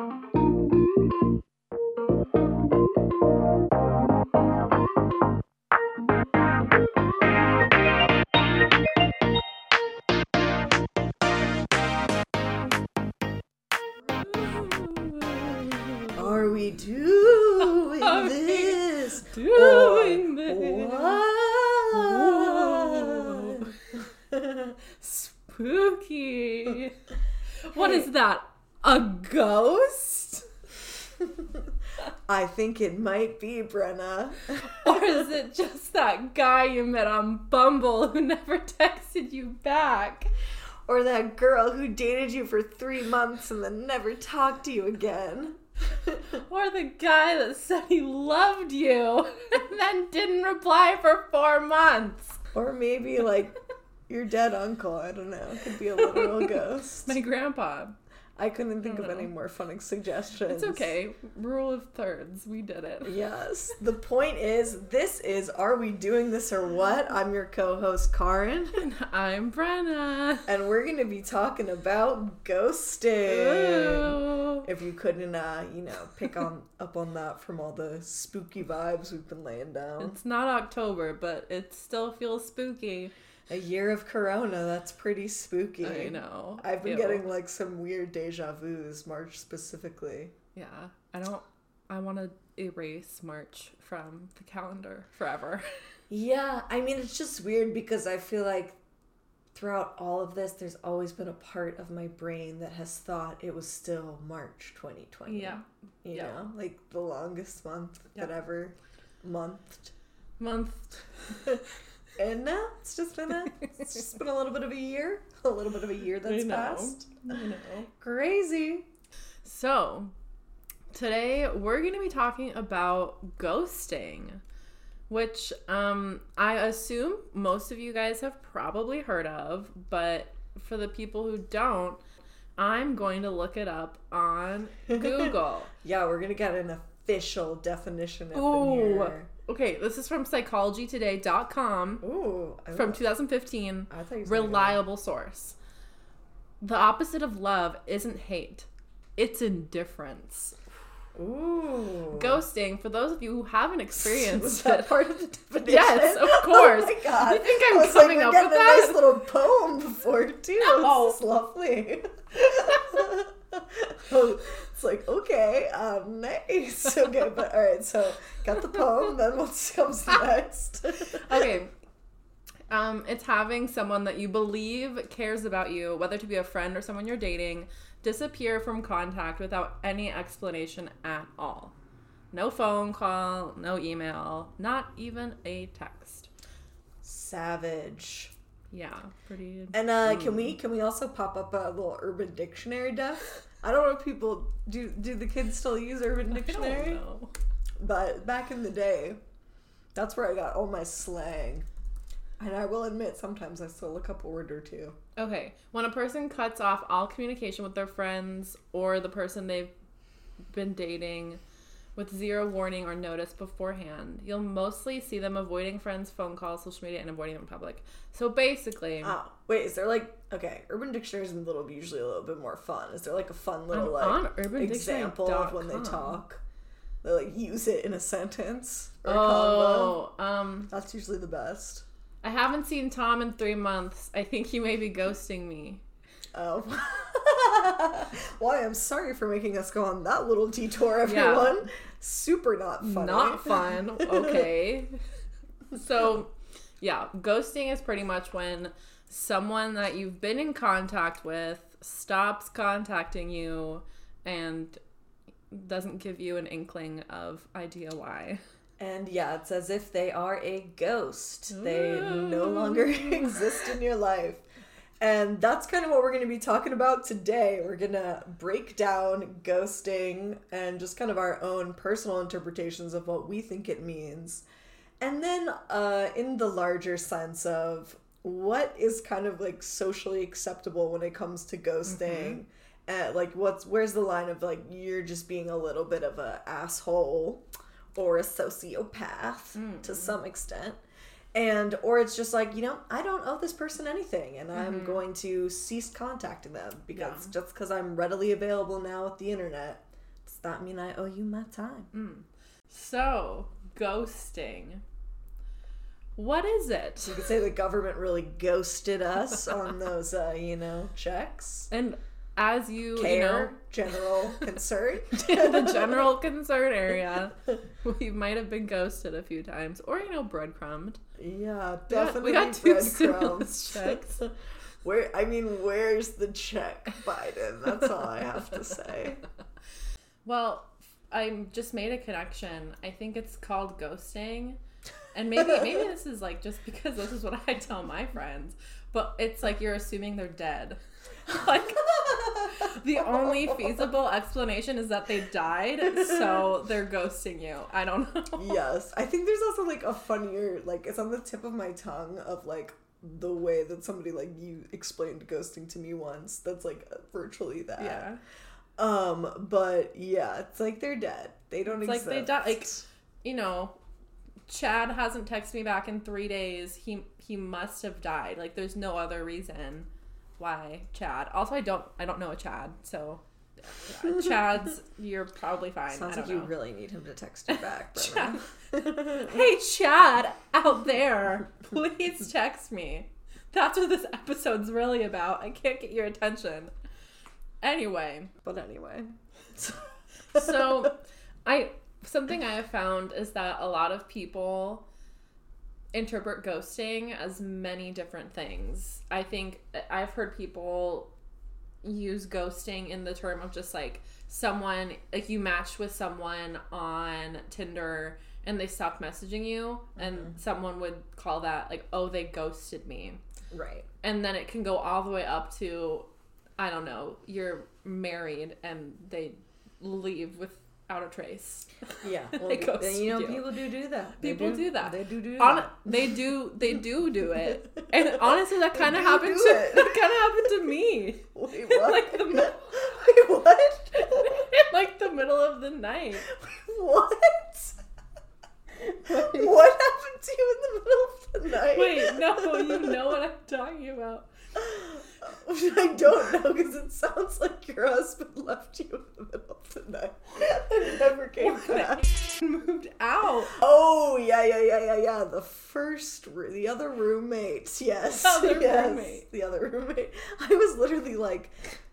Are we doing Are we this? Doing Or this. what? Spooky. What is that? A ghost? I think it might be Brenna. Or is it just that guy you met on Bumble who never texted you back? Or that girl who dated you for three months and then never talked to you again. Or the guy that said he loved you and then didn't reply for four months? Or maybe like your dead uncle. I don't know. Could be a literal ghost. My grandpa. I couldn't think I of any more funny suggestions. It's okay. Rule of thirds. We did it. Yes. The point is, this is Are We Doing This or What? I'm your co host, Karin. And I'm Brenna. And we're going to be talking about ghosting. Ooh. If you couldn't, uh, you know, pick on up on that from all the spooky vibes we've been laying down. It's not October, but it still feels spooky. A year of Corona, that's pretty spooky. I know. I've been Ew. getting like some weird deja vus, March specifically. Yeah. I don't. I want to erase March from the calendar forever. Yeah, I mean, it's just weird because I feel like throughout all of this, there's always been a part of my brain that has thought it was still March 2020. yeah. You yeah. know, like the longest month Yeah. that ever monthed. Month. And now it's just been a, it's just been a little bit of a year, a little bit of a year that's know. passed. I know. Crazy. So, today we're going to be talking about ghosting, which um, I assume most of you guys have probably heard of, but for the people who don't, I'm going to look it up on Google. Yeah, we're gonna get an official definition Ooh. Okay, this is from psychologytoday.com Ooh, from love- 2015. I thought you said Reliable source. The opposite of love isn't hate, it's indifference. Ooh. Ghosting, for those of you who haven't Was experienced that it. part of the definition? Yes, of course. Oh my god. You think I'm I was coming like, up with that? nice little poem before too. No. This is lovely. Oh, it's like okay, um, nice. Okay, but all right. So got the poem. Then what comes next? okay. Um, it's having someone that you believe cares about you, whether to be a friend or someone you're dating, disappear from contact without any explanation at all. No phone call, no email, not even a text. Savage. Yeah, pretty. And uh, can we can we also pop up a little Urban Dictionary def? I don't know if people do. Do the kids still use Urban I don't Dictionary? know. But back in the day, that's where I got all my slang. And I will admit, sometimes I still look up a word or two. Okay, when a person cuts off all communication with their friends or the person they've been dating with zero warning or notice beforehand, you'll mostly see them avoiding friends, phone calls, social media, and avoiding them in public. So basically, Oh, wait, is there like okay? Urban Dictionary is a little usually a little bit more fun. Is there like a fun little I'm like on UrbanDictionary.com. example of when they talk? They like use it in a sentence or a combo. Oh, um, That's usually the best. I haven't seen Tom in three months. I think he may be ghosting me. Oh. well, I am sorry for making us go on that little detour, Yeah. Super not funny. Not fun. Okay. so, yeah, ghosting is pretty much when someone that you've been in contact with stops contacting you and doesn't give you an inkling of idea why. And yeah, it's as if they are a ghost. They no longer exist in your life. And that's kind of what we're going to be talking about today. We're going to break down ghosting and just kind of our own personal interpretations of what we think it means. And then, uh, in the larger sense of what is kind of like socially acceptable when it comes to ghosting. Uh, like, what's where's the line of like you're just being a little bit of a asshole or a sociopath to some extent and or it's just like you know i don't owe this person anything and i'm going to cease contacting them because Yeah. just because i'm readily available now with the internet Does that mean I owe you my time? Mm. So, ghosting. What is it? You could say the government really ghosted us on those, uh, you know, checks. And as you, Care, you know, general concern. the general concern area, we might have been ghosted a few times, or you know, breadcrumbed. Yeah, definitely we got two stimulus checks. Where I mean, where's the check, Biden? That's all I have to say. Well, I just made a connection. I think it's called ghosting. And maybe maybe this is like just because this is what I tell my friends, but it's like you're assuming they're dead. Like the only feasible explanation is that they died, so they're ghosting you. I don't know. Yes, I think there's also like a funnier, like it's on the tip of my tongue of like the way that somebody like you explained ghosting to me once. That's like virtually that. Yeah. Um, but yeah, it's like they're dead. They don't It's like exist. they died like you know, Chad hasn't texted me back in 3 days. He he must have died. Like there's no other reason why Chad. Also I don't I don't know a Chad, so uh, Chad's you're probably fine. Sounds like don't you know. really need him to text you back, Chad. Hey Chad out there, please text me. That's what this episode's really about. I can't get your attention. Anyway, but anyway. so I something I have found is that a lot of people interpret ghosting as many different things. I think I've heard people use ghosting in the term of just like someone like you matched with someone on Tinder and they stopped messaging you and mm-hmm. someone would call that like oh they ghosted me right. and then it can go all the way up to i don't know you're married and they leave without a trace Yeah. Well, you know, people do do that. They People do that. They do do On, that. they do they do do it and honestly that kind of happened to it. that kind of happened to me Wait, what? like the Wait, what? in like the middle of the night what? what happened to you in the middle of the night? wait no you know what i'm talking about I don't know because it sounds like your husband left you in the middle of the night and never came back. moved out Oh yeah, yeah, yeah, yeah, yeah. The first, the other roommate. Yes, Other yes, roommate. the other roommate. I was literally like,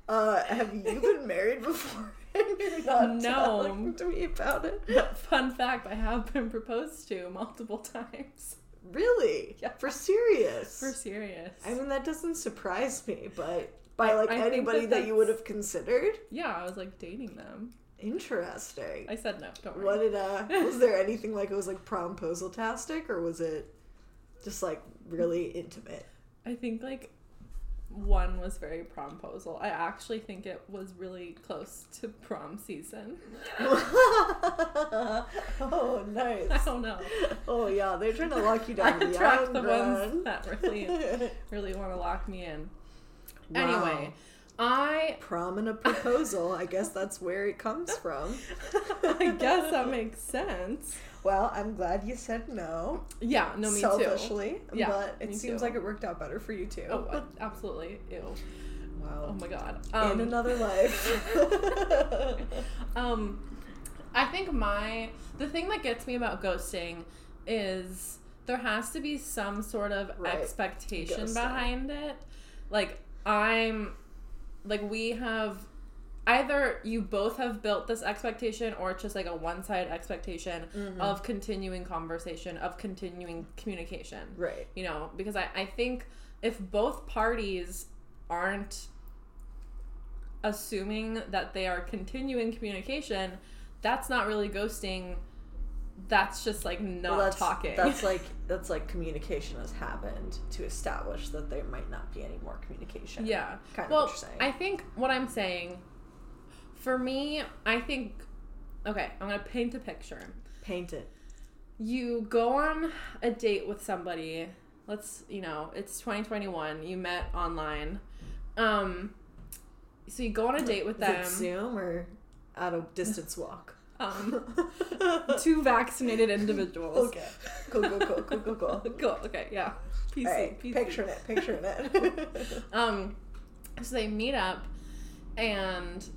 uh, "Have you been married before?" And you're not No. telling to me about it. fun fact i have been proposed to multiple times Really? Yeah. For serious? for serious I mean, that doesn't surprise me, but by like I anybody that that, you would have considered, yeah i was like dating them interesting. i said no don't worry What did uh? Was there anything like it was like promposal tastic, or was it just like really intimate? I think like one was very promposal. I actually think it was really close to prom season. oh, nice. I don't know. Oh yeah, they're trying to lock you down the attract the run. ones that really, really want to lock me in. Wow. Anyway, I Prom and a proposal. I guess that's where it comes from. I guess that makes sense. Well, I'm glad you said no. Yeah, no, me too. selfishly, Yeah, but it seems too. like it worked out better for you too. Oh, absolutely. Ew. Wow. Oh my god. In Um, another life. Um, I think my the thing that gets me about ghosting is there has to be some sort of Right. expectation Ghosting. behind it. Like I'm, like we have either you both have built this expectation or it's just like a one-sided expectation Mm-hmm. of continuing conversation of continuing communication right. you know because I, I think if both parties aren't assuming that they are continuing communication that's not really ghosting that's just like not Well, that's, talking That's like that's like communication has happened to establish that there might not be any more communication. yeah Kind of well what you're saying. i think what i'm saying for me i think okay i'm gonna paint a picture Paint it. you go on a date with somebody let's you know it's 2021 you met online um so you go on a date with them Zoom or out of distance walk? um two vaccinated individuals okay. Cool, cool, cool, cool, cool, cool. cool okay yeah PC, Hey, PC. picturing it, picturing it. um so they meet up and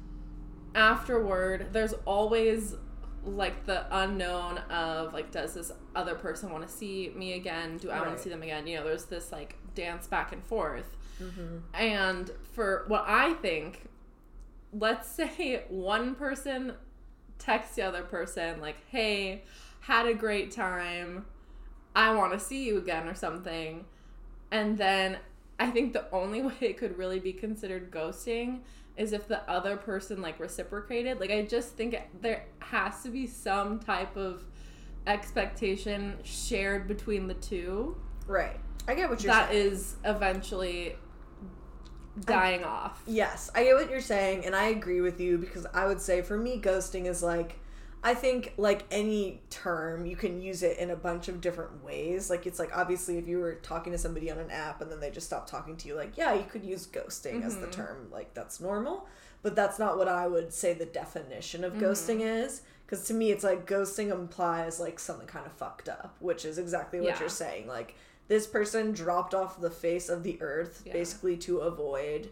afterward, there's always like the unknown of like, does this other person want to see me again? Do I want to see them again? You know, there's this like dance back and forth. Mm-hmm. And for what I think, let's say one person texts the other person, like, hey, had a great time. I want to see you again or something. And then I think the only way it could really be considered ghosting is if the other person like reciprocated. Like I just think there has to be some type of expectation shared between the two Right. I get what you're that saying. is eventually dying off. Yes, I get what you're saying, and I agree with you because I would say for me, ghosting is like, I think like any term, you can use it in a bunch of different ways. Like, it's like obviously if you were talking to somebody on an app and then they just stopped talking to you, like, yeah, you could use ghosting as the term, like, that's normal. But that's not what I would say the definition of ghosting is. Because to me, it's like ghosting implies like something kind of fucked up, which is exactly what Yeah. you're saying. Like, this person dropped off the face of the earth Yeah. basically to avoid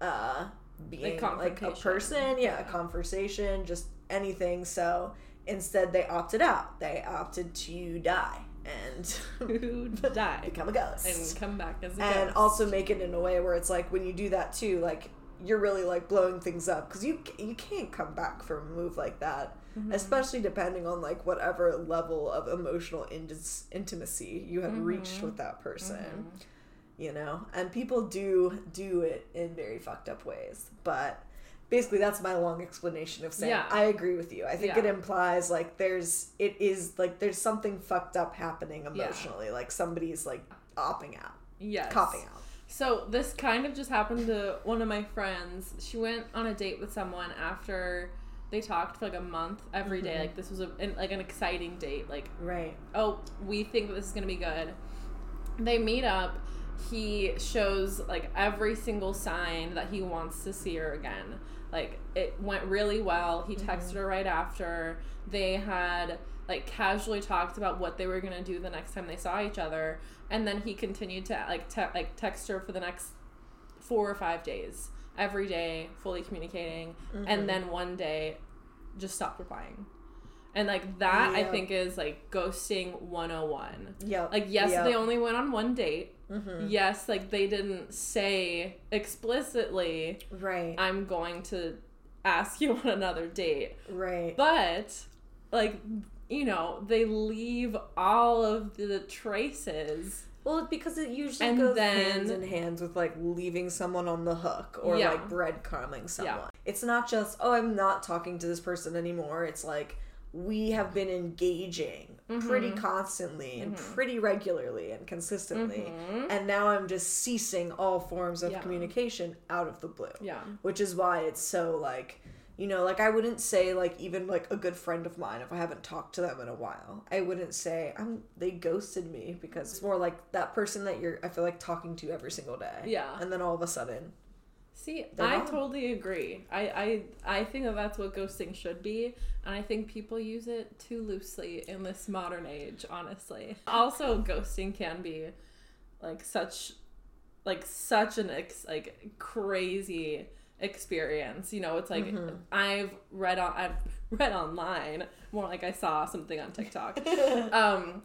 uh being like, a person yeah, a conversation just anything so instead they opted out they opted to die and die become a ghost and come back as a ghost. and ghost. also make it in a way where it's like when you do that too like you're really like blowing things up because you you can't come back from a move like that Mm-hmm. especially depending on like whatever level of emotional intis- intimacy you have reached Mm-hmm. with that person you know and people do do it in very fucked up ways but basically that's my long explanation of saying Yeah. i agree with you i think Yeah. it implies like there's it is like there's something fucked up happening Yeah. emotionally like somebody's like opping out yes. copping out So this kind of just happened to one of my friends. She went on a date with someone after they talked for like a month every day. Mm-hmm. Like this was a an, like an exciting date. Like right oh, we think this is gonna be good. They meet up. He shows like every single sign that he wants to see her again. Like it went really well. He mm-hmm. texted her right after. They had like casually talked about what they were gonna do the next time they saw each other, and then he continued to like te- like text her for the next four or five days, every day, fully communicating, and mm-hmm. then one day, just stopped replying. And like that, I think is like ghosting 101. Yeah. Like, yes, Yep. they only went on one date. Mhm. Yes, like they didn't say explicitly, right I'm going to ask you on another date. right But, like, you know, they leave all of the traces. well because it usually And goes then- hands in hands with like leaving someone on the hook or Yeah. like breadcrumbing someone Yeah. it's not just oh i'm not talking to this person anymore it's like we have been engaging pretty Mm-hmm. constantly and pretty regularly and consistently and now i'm just ceasing all forms of Yeah. communication out of the blue Yeah. which is why it's so like you know like i wouldn't say like even like a good friend of mine if i haven't talked to them in a while i wouldn't say i'm they ghosted me because it's more like that person that you're i feel like talking to every single day Yeah. and then all of a sudden See, They're I gone. totally agree. I, I I think that that's what ghosting should be, and I think people use it too loosely in this modern age. Honestly, also ghosting can be like such, like such an ex, like crazy experience. You know, it's like Mm-hmm. I've read on I've read online more like I saw something on TikTok, um,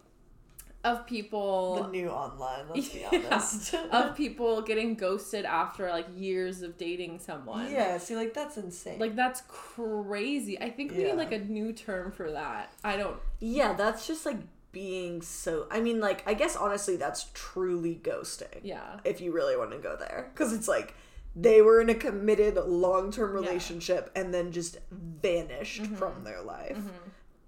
of people the new online let's be Yeah. honest of people getting ghosted after like years of dating someone. yeah see like that's insane Like that's crazy. I think we Yeah. need like a new term for that. I don't yeah that's just like being so i mean like i guess honestly that's truly ghosting yeah. if you really want to go there because it's like they were in a committed long-term relationship and then just vanished Mm-hmm. from their life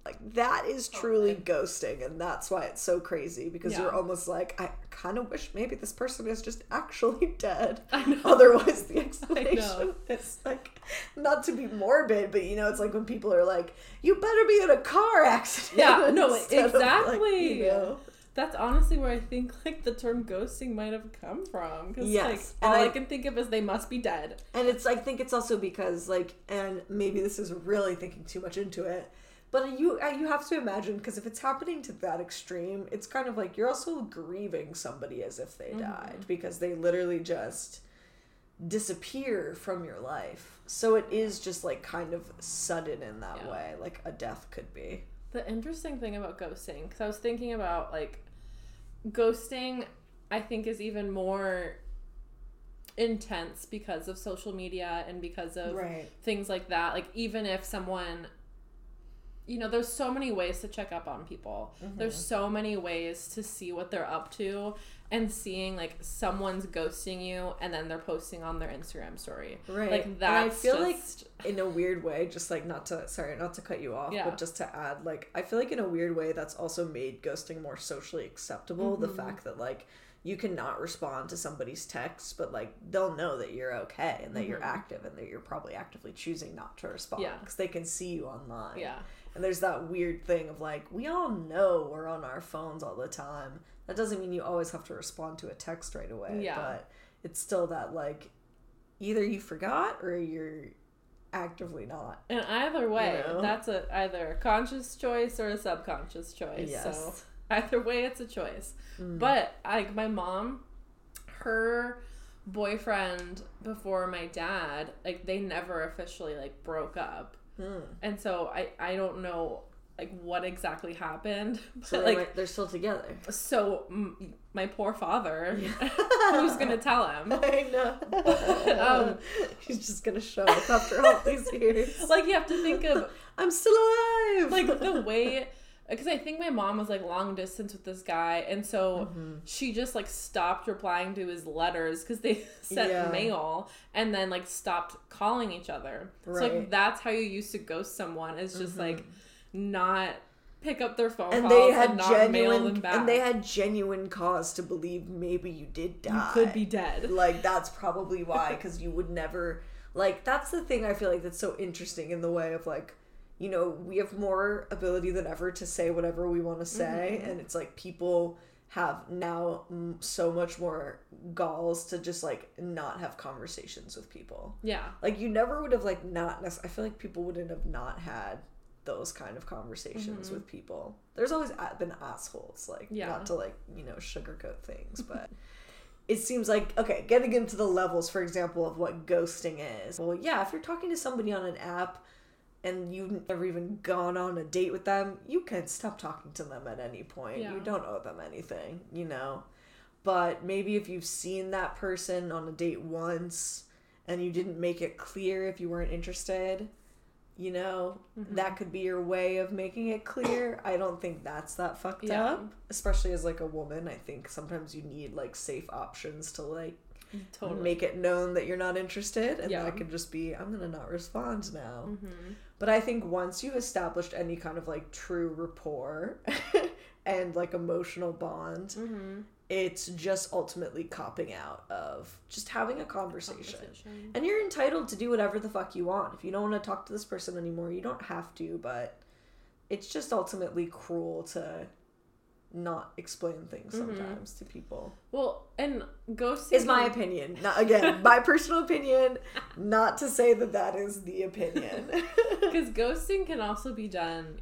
like that is truly ghosting and that's why it's so crazy because Yeah. you're almost like i kind of wish maybe this person is just actually dead I know. otherwise the explanation is like not to be morbid but you know it's like when people are like you better be in a car accident Yeah, no, of, like, exactly. you know. That's honestly where I think like the term ghosting might have come from. Because Yes, like all I, I- can think of is they must be dead. And it's I think it's also because like and maybe this is really thinking too much into it. But you uh, you have to imagine because if it's happening to that extreme, it's kind of like you're also grieving somebody as if they died because they literally just disappear from your life. So it is just like kind of sudden in that Yeah. way, like a death could be. The interesting thing about ghosting, because I was thinking about like ghosting, I think is even more intense because of social media and because of Right. things like that. Like, even if someone, you know, there's so many ways to check up on people, there's so many ways to see what they're up to. And seeing like someone's ghosting you and then they're posting on their Instagram story. Right. Like that I feel just, like in a weird way, just like not to sorry, not to cut you off, Yeah. but just to add, like I feel like in a weird way that's also made ghosting more socially acceptable. The Mm-hmm. fact that like you cannot respond to somebody's text, but like they'll know that you're okay and that you're active and that you're probably actively choosing not to respond Mm-hmm. Yeah. because they can see you online. yeah. And there's that weird thing of like, we all know we're on our phones all the time. That doesn't mean you always have to respond to a text right away. Yeah. But it's still that like, either you forgot or you're actively not. And either way, You know? that's a either a conscious choice or a subconscious choice. So Yes. either way, it's a choice. Mm. But like my mom, her boyfriend before my dad, like they never officially like broke up, Hmm. and so I I don't know like what exactly happened. But So like they're, they're still together. so, m- my poor father, who's gonna tell him? I know. But, Um, He's just gonna show up after all these years. Like you have to think of I'm still alive. like the way because I think my mom was like long distance with this guy, and so Mm-hmm. she just like stopped replying to his letters because they sent Yeah. mail, and then like stopped calling each other. So Right. Mm-hmm. like that's how you used to ghost someone is just like not pick up their phone and calls they had and not mail them genuine back. and they had genuine cause to believe maybe you did die. you could be dead. like that's probably why because you would never like that's the thing i feel like that's so interesting in the way of like you know we have more ability than ever to say whatever we want to say mm-hmm. and it's like people have now so much more galls to just like not have conversations with people. Yeah, like you never would have like not nec- i feel like people wouldn't have not had those kind of conversations mm-hmm. with people. There's always been assholes like Yeah. not to like you know sugarcoat things but it seems like okay getting into the levels for example of what ghosting is. Well yeah if you're talking to somebody on an app and you've never even gone on a date with them you can stop talking to them at any point Yeah. you don't owe them anything you know but maybe if you've seen that person on a date once and you didn't make it clear if you weren't interested you know Mm-hmm. that could be your way of making it clear i don't think that's that fucked Yeah. up especially as like a woman i think sometimes you need like safe options to like totally. make it known that you're not interested and Yeah. that could just be i'm gonna not respond now Mhm. but i think once you've established any kind of like true rapport and like emotional bond Mhm. it's just ultimately copping out of just having a conversation. Conversation. And you're entitled to do whatever the fuck you want. If you don't want to talk to this person anymore, you don't have to, but it's just ultimately cruel to not explain things mm-hmm. sometimes to people. Well, and ghosting Is my opinion. Not again, my personal opinion, not to say that that is the opinion. Because ghosting can also be done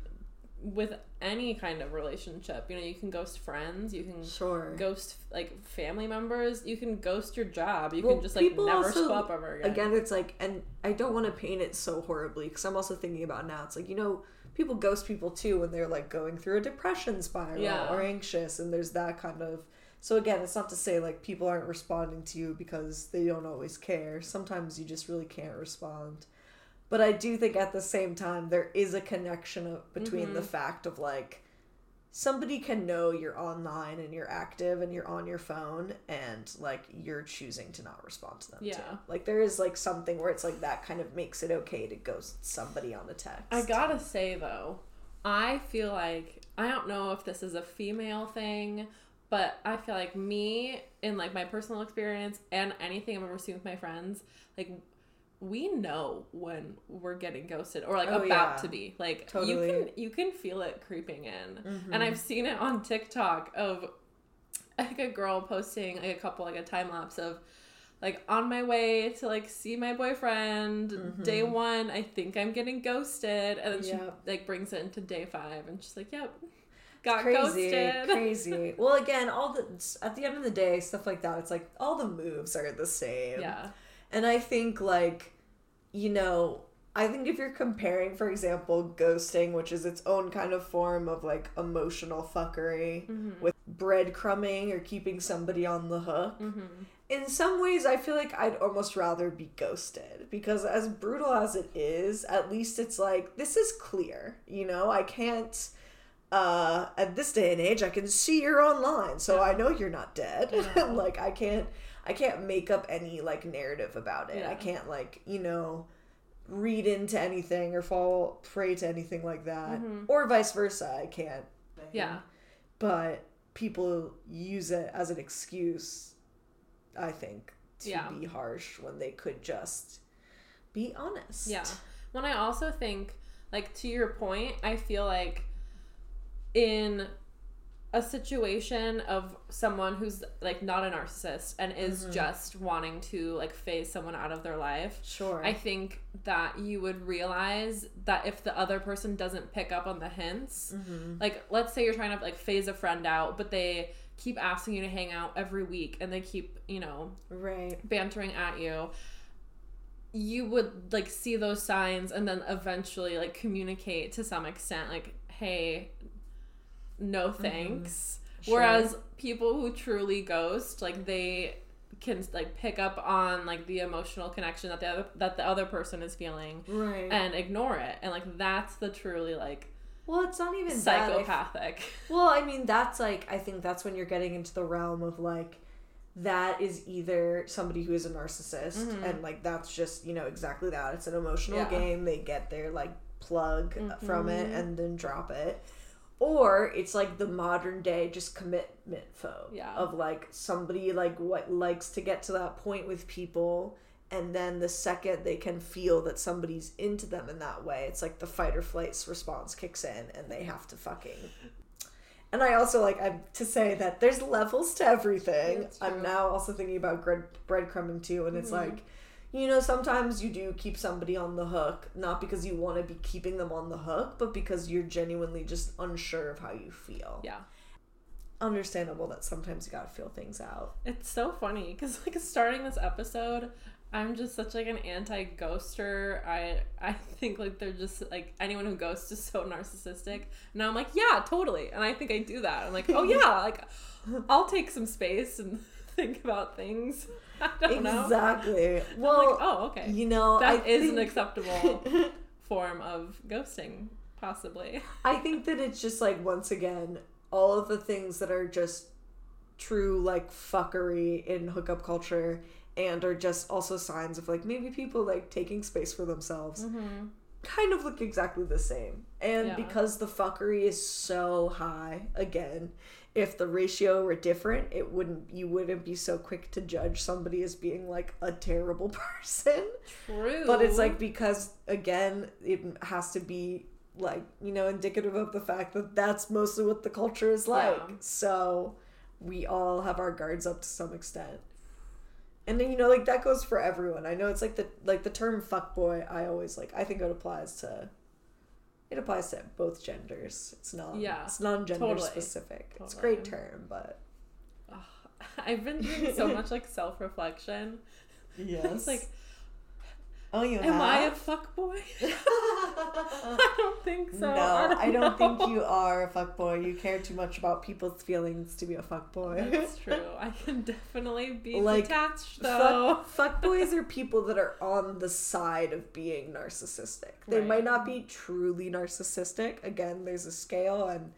with any kind of relationship. You know, you can ghost friends, you can sure. ghost like family members, you can ghost your job, you Well, can just like never also- show up ever again. Again, it's like, and I don't want to paint it so horribly because I'm also thinking about now. It's like you know, people ghost people too when they're like going through a depression spiral Yeah. or anxious, and there's that kind of. So again, it's not to say like people aren't responding to you because they don't always care. Sometimes you just really can't respond. But I do think at the same time there is a connection of, between the Mm-hmm. fact of like somebody can know you're online and you're active and you're on your phone and like you're choosing to not respond to them Yeah. too. Like there is like something where it's like that kind of makes it okay to ghost somebody on a text. I gotta say though, I feel like I don't know if this is a female thing, but I feel like me in like my personal experience and anything I've ever seen with my friends, like we know when we're getting ghosted or like Oh, about yeah. to be. Like Totally. you can you can feel it creeping in. Mm-hmm. And I've seen it on TikTok of like a girl posting like a couple like a time lapse of like on my way to like see my boyfriend day one i think i'm getting ghosted and then she Mm-hmm. Like brings it into day five and she's like yep got crazy, ghosted crazy. Well, again, all the at the end of the day, stuff like that. It's like all the moves are the same. yeah And I think like, you know, I think if you're comparing, for example, ghosting, which is its own kind of form of like emotional fuckery Mm-hmm. with breadcrumbing or keeping somebody on the hook, Mm-hmm. in some ways I feel like I'd almost rather be ghosted because as brutal as it is, at least it's like this is clear, you know? I can't uh at this day and age I can see you're online, so I know you're not dead. Yeah. like I can't I can't make up any like narrative about it. I can't like, you know, read into anything or fall prey to anything like that. Mhm. Or vice versa. I can't. Yeah. But people use it as an excuse, I think, to Yeah. be harsh when they could just be honest. Yeah. When I also think, like, to your point, I feel like in a situation of someone who's like not a narcissist and is Mm-hmm. just wanting to like phase someone out of their life Sure. i think that you would realize that if the other person doesn't pick up on the hints Mm-hmm. like let's say you're trying to like phase a friend out but they keep asking you to hang out every week and they keep you know right. bantering at you you would like see those signs and then eventually like communicate to some extent like hey no thanks Sure. whereas people who truly ghost like they can like pick up on like the emotional connection that the other that the other person is feeling Right. and ignore it and like that's the truly like well, it's not even psychopathic Well, I mean, that's like, I think that's when you're getting into the realm of like, that is either somebody who is a narcissist, Mhm. and like, that's just, you know, exactly that. It's an emotional Yeah. game. They get their like plug from it and then drop it. Or it's like the modern day just commitment phobe Yeah. of like somebody like what likes to get to that point with people and then the second they can feel that somebody's into them in that way it's like the fight or flight response kicks in and they have to fucking and i also like i'm to say that there's levels to everything i'm now also thinking about bread breadcrumbing too and it's Mhm. like you know sometimes you do keep somebody on the hook not because you want to be keeping them on the hook but because you're genuinely just unsure of how you feel yeah understandable that sometimes you gotta feel things out It's so funny because like starting this episode, I'm just such like an anti-ghoster. I I think like they're just like anyone who ghosts is so narcissistic. And I'm like, yeah, totally. And I think I do that. I'm like, oh yeah, like I'll take some space and think about things. Know. exactly I'm well like, oh okay, you know that I is an acceptable form of ghosting, possibly. I think that it's just like once again all of the things that are just true like fuckery in hookup culture and are just also signs of like maybe people like taking space for themselves Mm-hmm. kind of look exactly the same. And Yeah. because the fuckery is so high, again, if the ratio were different, it wouldn't you wouldn't be so quick to judge somebody as being like a terrible person. True. But it's like because again, it has to be like, you know, indicative of the fact that that's mostly what the culture is like. Yeah. So we all have our guards up to some extent. And then you know, like that goes for everyone. I know it's like the like the term fuckboy, I always like I think it applies to it applies to both genders. It's not Yeah, it's non gender totally. specific. It's a great term, but I've been doing so much like self-reflection. yes. It's like, Oh you am I a have? fuckboy? I don't think so. no, I don't think you are a fuckboy. You care too much about people's feelings to be a fuckboy. That's true. I can definitely be Like, detached though. Fuck, fuckboys are people that are on the side of being narcissistic. They Right. might not be truly narcissistic. Again, there's a scale, and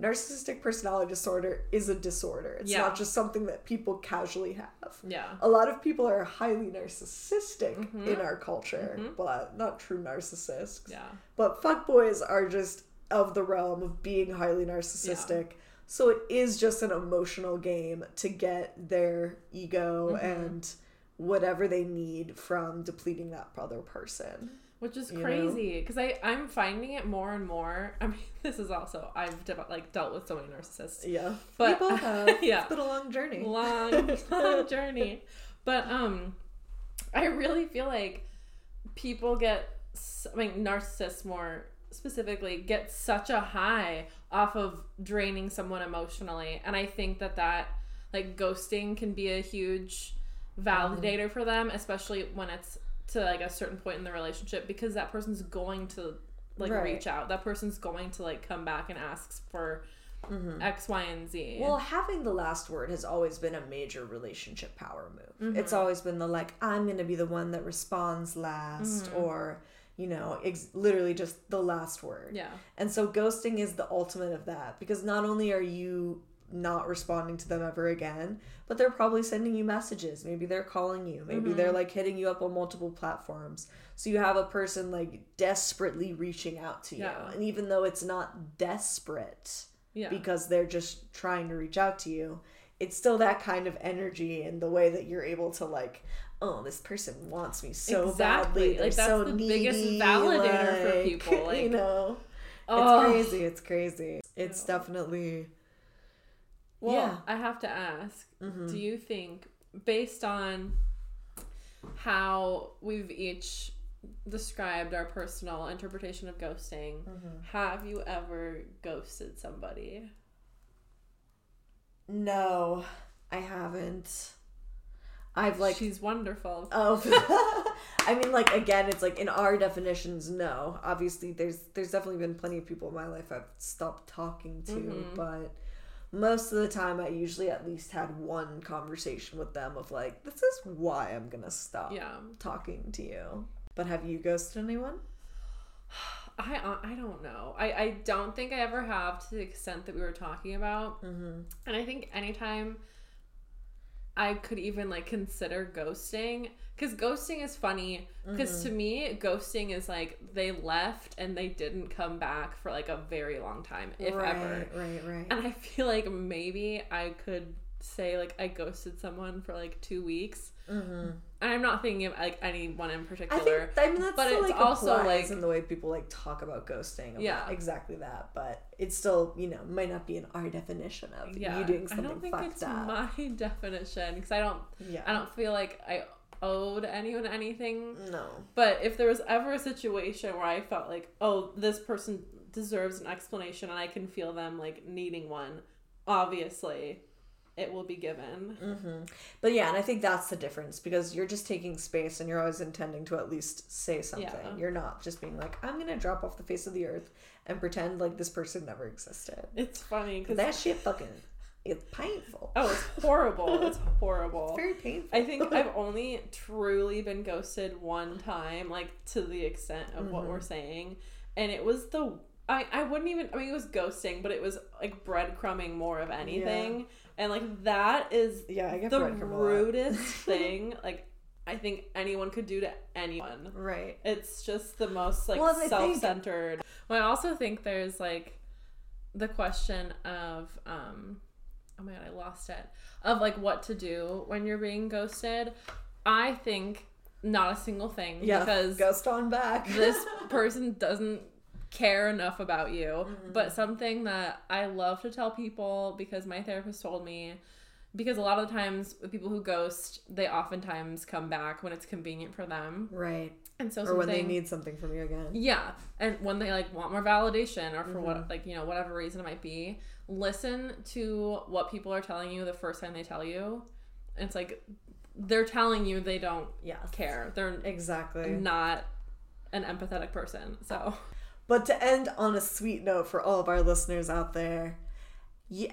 narcissistic personality disorder is a disorder. It's Yeah. not just something that people casually have. Yeah. A lot of people are highly narcissistic Mhm. in our culture, Mhm. but not true narcissists. Yeah. But fuckboys are just of the realm of being highly narcissistic. So it is just an emotional game to get their ego Mhm. and whatever they need from depleting that other person. Which is crazy because I I'm finding it more and more. I mean, this is also I've de- like dealt with so many narcissists. Yeah. But- we both have. yeah. It's been a long journey. long, long journey. But um, I really feel like people get, I mean, narcissists more specifically get such a high off of draining someone emotionally, and I think that that like ghosting can be a huge validator for them, especially when it's to like a certain point in the relationship because that person's going to like Right. reach out. That person's going to like come back and ask for X, Y, and Z. Well, having the last word has always been a major relationship power move. It's Mm-hmm. always been the like, I'm going to be the one that responds last, Mm-hmm. or, you know, ex- literally just the last word. yeah. And so ghosting is the ultimate of that because not only are you not responding to them ever again, but they're probably sending you messages. Maybe they're calling you. Maybe Mm-hmm. they're like hitting you up on multiple platforms. So you have a person like desperately reaching out to you. Yeah. And even though it's not desperate Yeah. because they're just trying to reach out to you, it's still that kind of energy and the way that you're able to like oh, this person wants me so Exactly. badly. They're Like, that's so the biggest needy, validator for like, people, you know, Oh. it's crazy. It's crazy. It's definitely Well, Yeah. I have to ask Mm-hmm. do you think, based on how we've each described our personal interpretation of ghosting, Mm-hmm. have you ever ghosted somebody? no, I haven't. I've like She's wonderful. Oh, I mean, like again, it's like in our definitions, no. Obviously, there's there's definitely been plenty of people in my life I've stopped talking to, Mm-hmm. but most of the time, I usually at least had one conversation with them of like, this is why I'm gonna stop Yeah. talking to you. But have you ghosted anyone? I uh, I don't know. I I don't think I ever have to the extent that we were talking about. Mm-hmm. And I think anytime I could even like consider ghosting, because ghosting is funny. Because Mm-hmm. to me, ghosting is like they left and they didn't come back for like a very long time, if right, ever. right, right. And I feel like maybe I could say like I ghosted someone for like two weeks. Mm-hmm. And I'm not thinking of like anyone in I particular. think I mean that's but still, it's like also, like- in the way people like talk about ghosting. Yeah. exactly that. But it's still you know might not be in our definition of yeah, you doing I something don't think fucked it's up. my definition because I don't. yeah, I don't feel like I owed anyone anything. no. But if there was ever a situation where I felt like, oh, this person deserves an explanation and I can feel them like needing one, obviously it will be given. hmm But yeah, and I think that's the difference because you're just taking space and you're always intending to at least say something. Yeah. You're not just being like, I'm gonna drop off the face of the earth and pretend like this person never existed. It's funny Cause that shit fucking it's painful. oh, it's horrible. it's horrible. It's very painful. I think I've only truly been ghosted one time, like to the extent of what Mm-hmm. we're saying, and it was the I I wouldn't even I mean it was ghosting, but it was like breadcrumbing more of anything, and like that is yeah, I get the breadcrumb a lot. rudest thing like I think anyone could do to anyone. Right. It's just the most like Well, I think- self-centered. Well, I also think there's like the question of um oh my god, I lost it. Of like what to do when you're being ghosted. I think not a single thing Yeah. because ghost on back. this person doesn't care enough about you. Mm-hmm. But something that I love to tell people because my therapist told me because a lot of the times with people who ghost, they oftentimes come back when it's convenient for them. right. And so Or when they need something from you again. yeah, and when they like want more validation or for Mm-hmm. what like you know whatever reason it might be, listen to what people are telling you the first time they tell you. And it's like they're telling you they don't Yes. care. They're Exactly. not an empathetic person. So But to end on a sweet note for all of our listeners out there,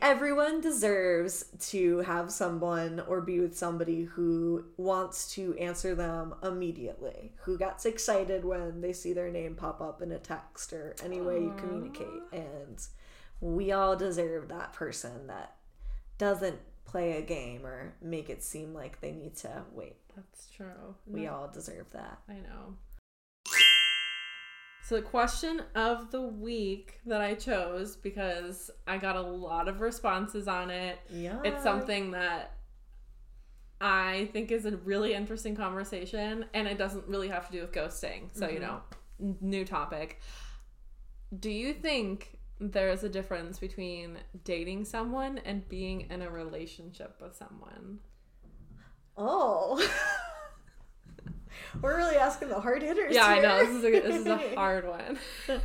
everyone deserves to have someone or be with somebody who wants to answer them immediately, who gets excited when they see their name pop up in a text or any way you communicate. And we all deserve that person that doesn't play a game or make it seem like they need to wait. that's true. We No, all deserve that. I know. So the question of the week that I chose because I got a lot of responses on it. Yeah. It's something that I think is a really interesting conversation, and it doesn't really have to do with ghosting. So, you mm-hmm. know, new topic. Do you think there is a difference between dating someone and being in a relationship with someone? Oh. We're really asking the hard hitters. Yeah, I know. This is a, this is a hard one.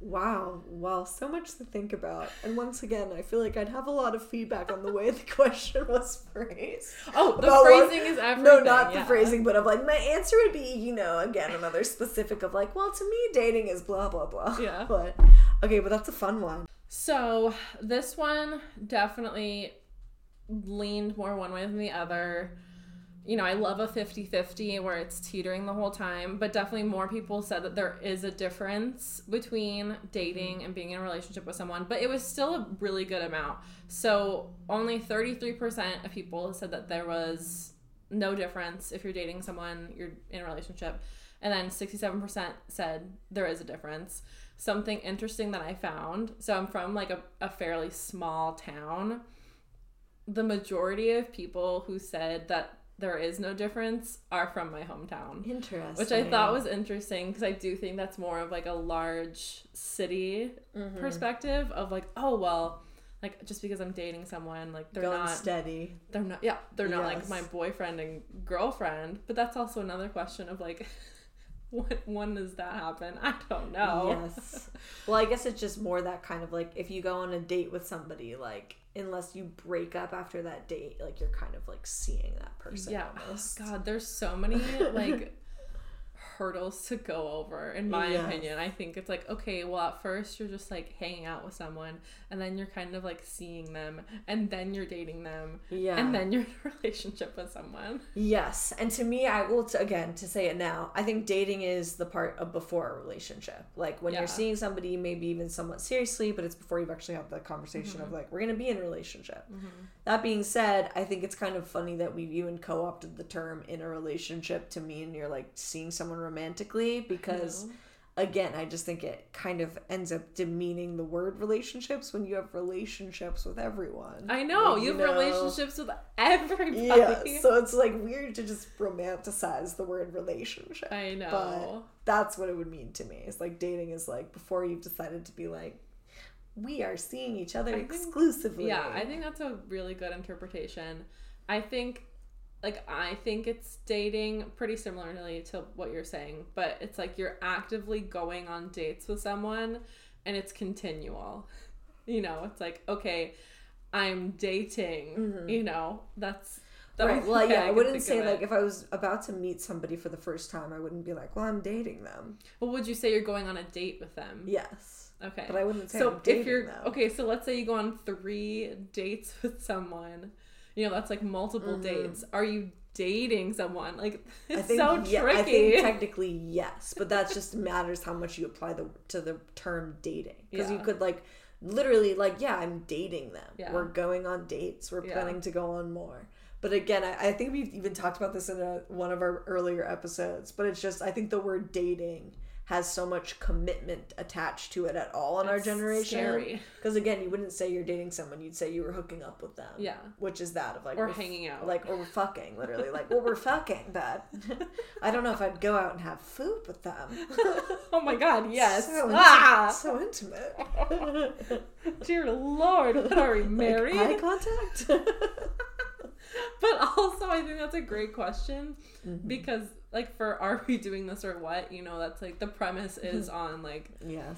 Wow, wow, so much to think about. And once again, I feel like I'd have a lot of feedback on the way the question was phrased. Oh, the About phrasing is everything. No, not yeah. the phrasing, but of like my answer would be, you know, again another specific of like, well, to me, dating is blah blah blah. Yeah. But okay, but that's a fun one. So this one definitely leaned more one way than the other. You know, I love a 50 50 where it's teetering the whole time, but definitely more people said that there is a difference between dating mm-hmm. and being in a relationship with someone, but it was still a really good amount. So only 33% of people said that there was no difference if you're dating someone, you're in a relationship. And then 67% said there is a difference. Something interesting that I found so I'm from like a, a fairly small town. The majority of people who said that there is no difference are from my hometown, Interesting. which I thought was interesting because I do think that's more of like a large city Mm-hmm. perspective of like, oh, well, like just because I'm dating someone, like they're going not steady. they're not yeah they're not like my boyfriend and girlfriend but that's also another question of like when, when does that happen i don't know Yes. Well, I guess it's just more that kind of like if you go on a date with somebody, like unless you break up after that date, like you're kind of like seeing that person. yeah oh, almost. oh, god there's so many like hurdles to go over in my Yes. opinion i think it's like okay well at first you're just like hanging out with someone and then you're kind of like seeing them and then you're dating them Yeah. and then you're in a relationship with someone Yes, and to me, I will t- again to say it now. I think dating is the part of before a relationship. Like when Yeah. you're seeing somebody, maybe even somewhat seriously, but it's before you've actually had the conversation Mm-hmm. of like we're gonna be in a relationship. That being said, I think it's kind of funny that we've even co-opted the term in a relationship to mean you're like seeing someone romantically because. Again, I just think it kind of ends up demeaning the word relationships when you have relationships with everyone. i know Like, you have know? relationships with everybody Yeah, so it's like weird to just romanticize the word relationship. I know. But that's what it would mean to me. It's like dating is like before you've decided to be like, we are seeing each other think- exclusively. Yeah, I think that's a really good interpretation. I think like I think it's dating pretty similarly to what you're saying, but it's like you're actively going on dates with someone and it's continual. You know, it's like, okay, I'm dating, you know, that's Mm-hmm. right. Well, yeah, I can wouldn't say like if I was about to meet somebody for the first time, I wouldn't be like, well, I'm dating them. Well, would you say you're going on a date with them? Yes. Okay. But I wouldn't say so if you're them. okay so let's say you go on three dates with someone you know that's like multiple dates are you dating someone like Mm-hmm. I it's think, so yeah, tricky I think technically yes, but that just matters how much you apply the to the term dating because you could like literally like yeah, I'm dating them. Yeah. We're going on dates. We're Yeah. planning to go on more. But again, I, I think we've even talked about this in a, one of our earlier episodes. But it's just I think the word dating has so much commitment attached to it at all in our generation. Because again, you wouldn't say you're dating someone; you'd say you were hooking up with them. Yeah. which is that of like Or hanging out. like or we're fucking, literally. Like, well, we're fucking, but I don't know if I'd go out and have food with them. oh my god yes So, ah! so intimate. dear lord what are we married Eye contact. but also i think that's a great question Mm-hmm. because like for are we doing this or what you know that's like the premise is on like yes.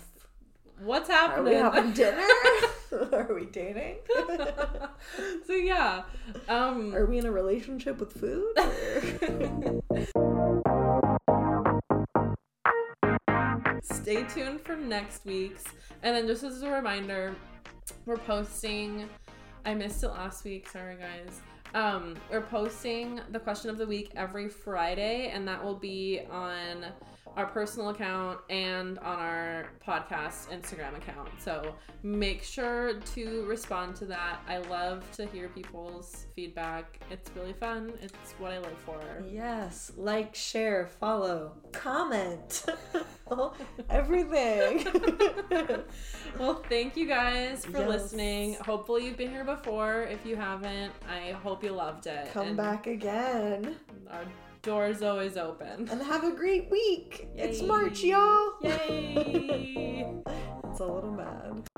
what's Are happening we having dinner? Are we dating? so yeah um Are we in a relationship with food? stay tuned for next week's and then just as a reminder we're posting i missed it last week sorry guys um we're posting the question of the week every friday and that will be on our personal account and on our podcast instagram account so make sure to respond to that i love to hear people's feedback it's really fun it's what i live for yes. Like, share, follow, comment. Everything. well, thank you guys for Yes. listening. Hopefully, you've been here before. If you haven't, I hope you loved it. Come And back again. Our door's always open. And have a great week. It's March, y'all. Yay! It's a little mad.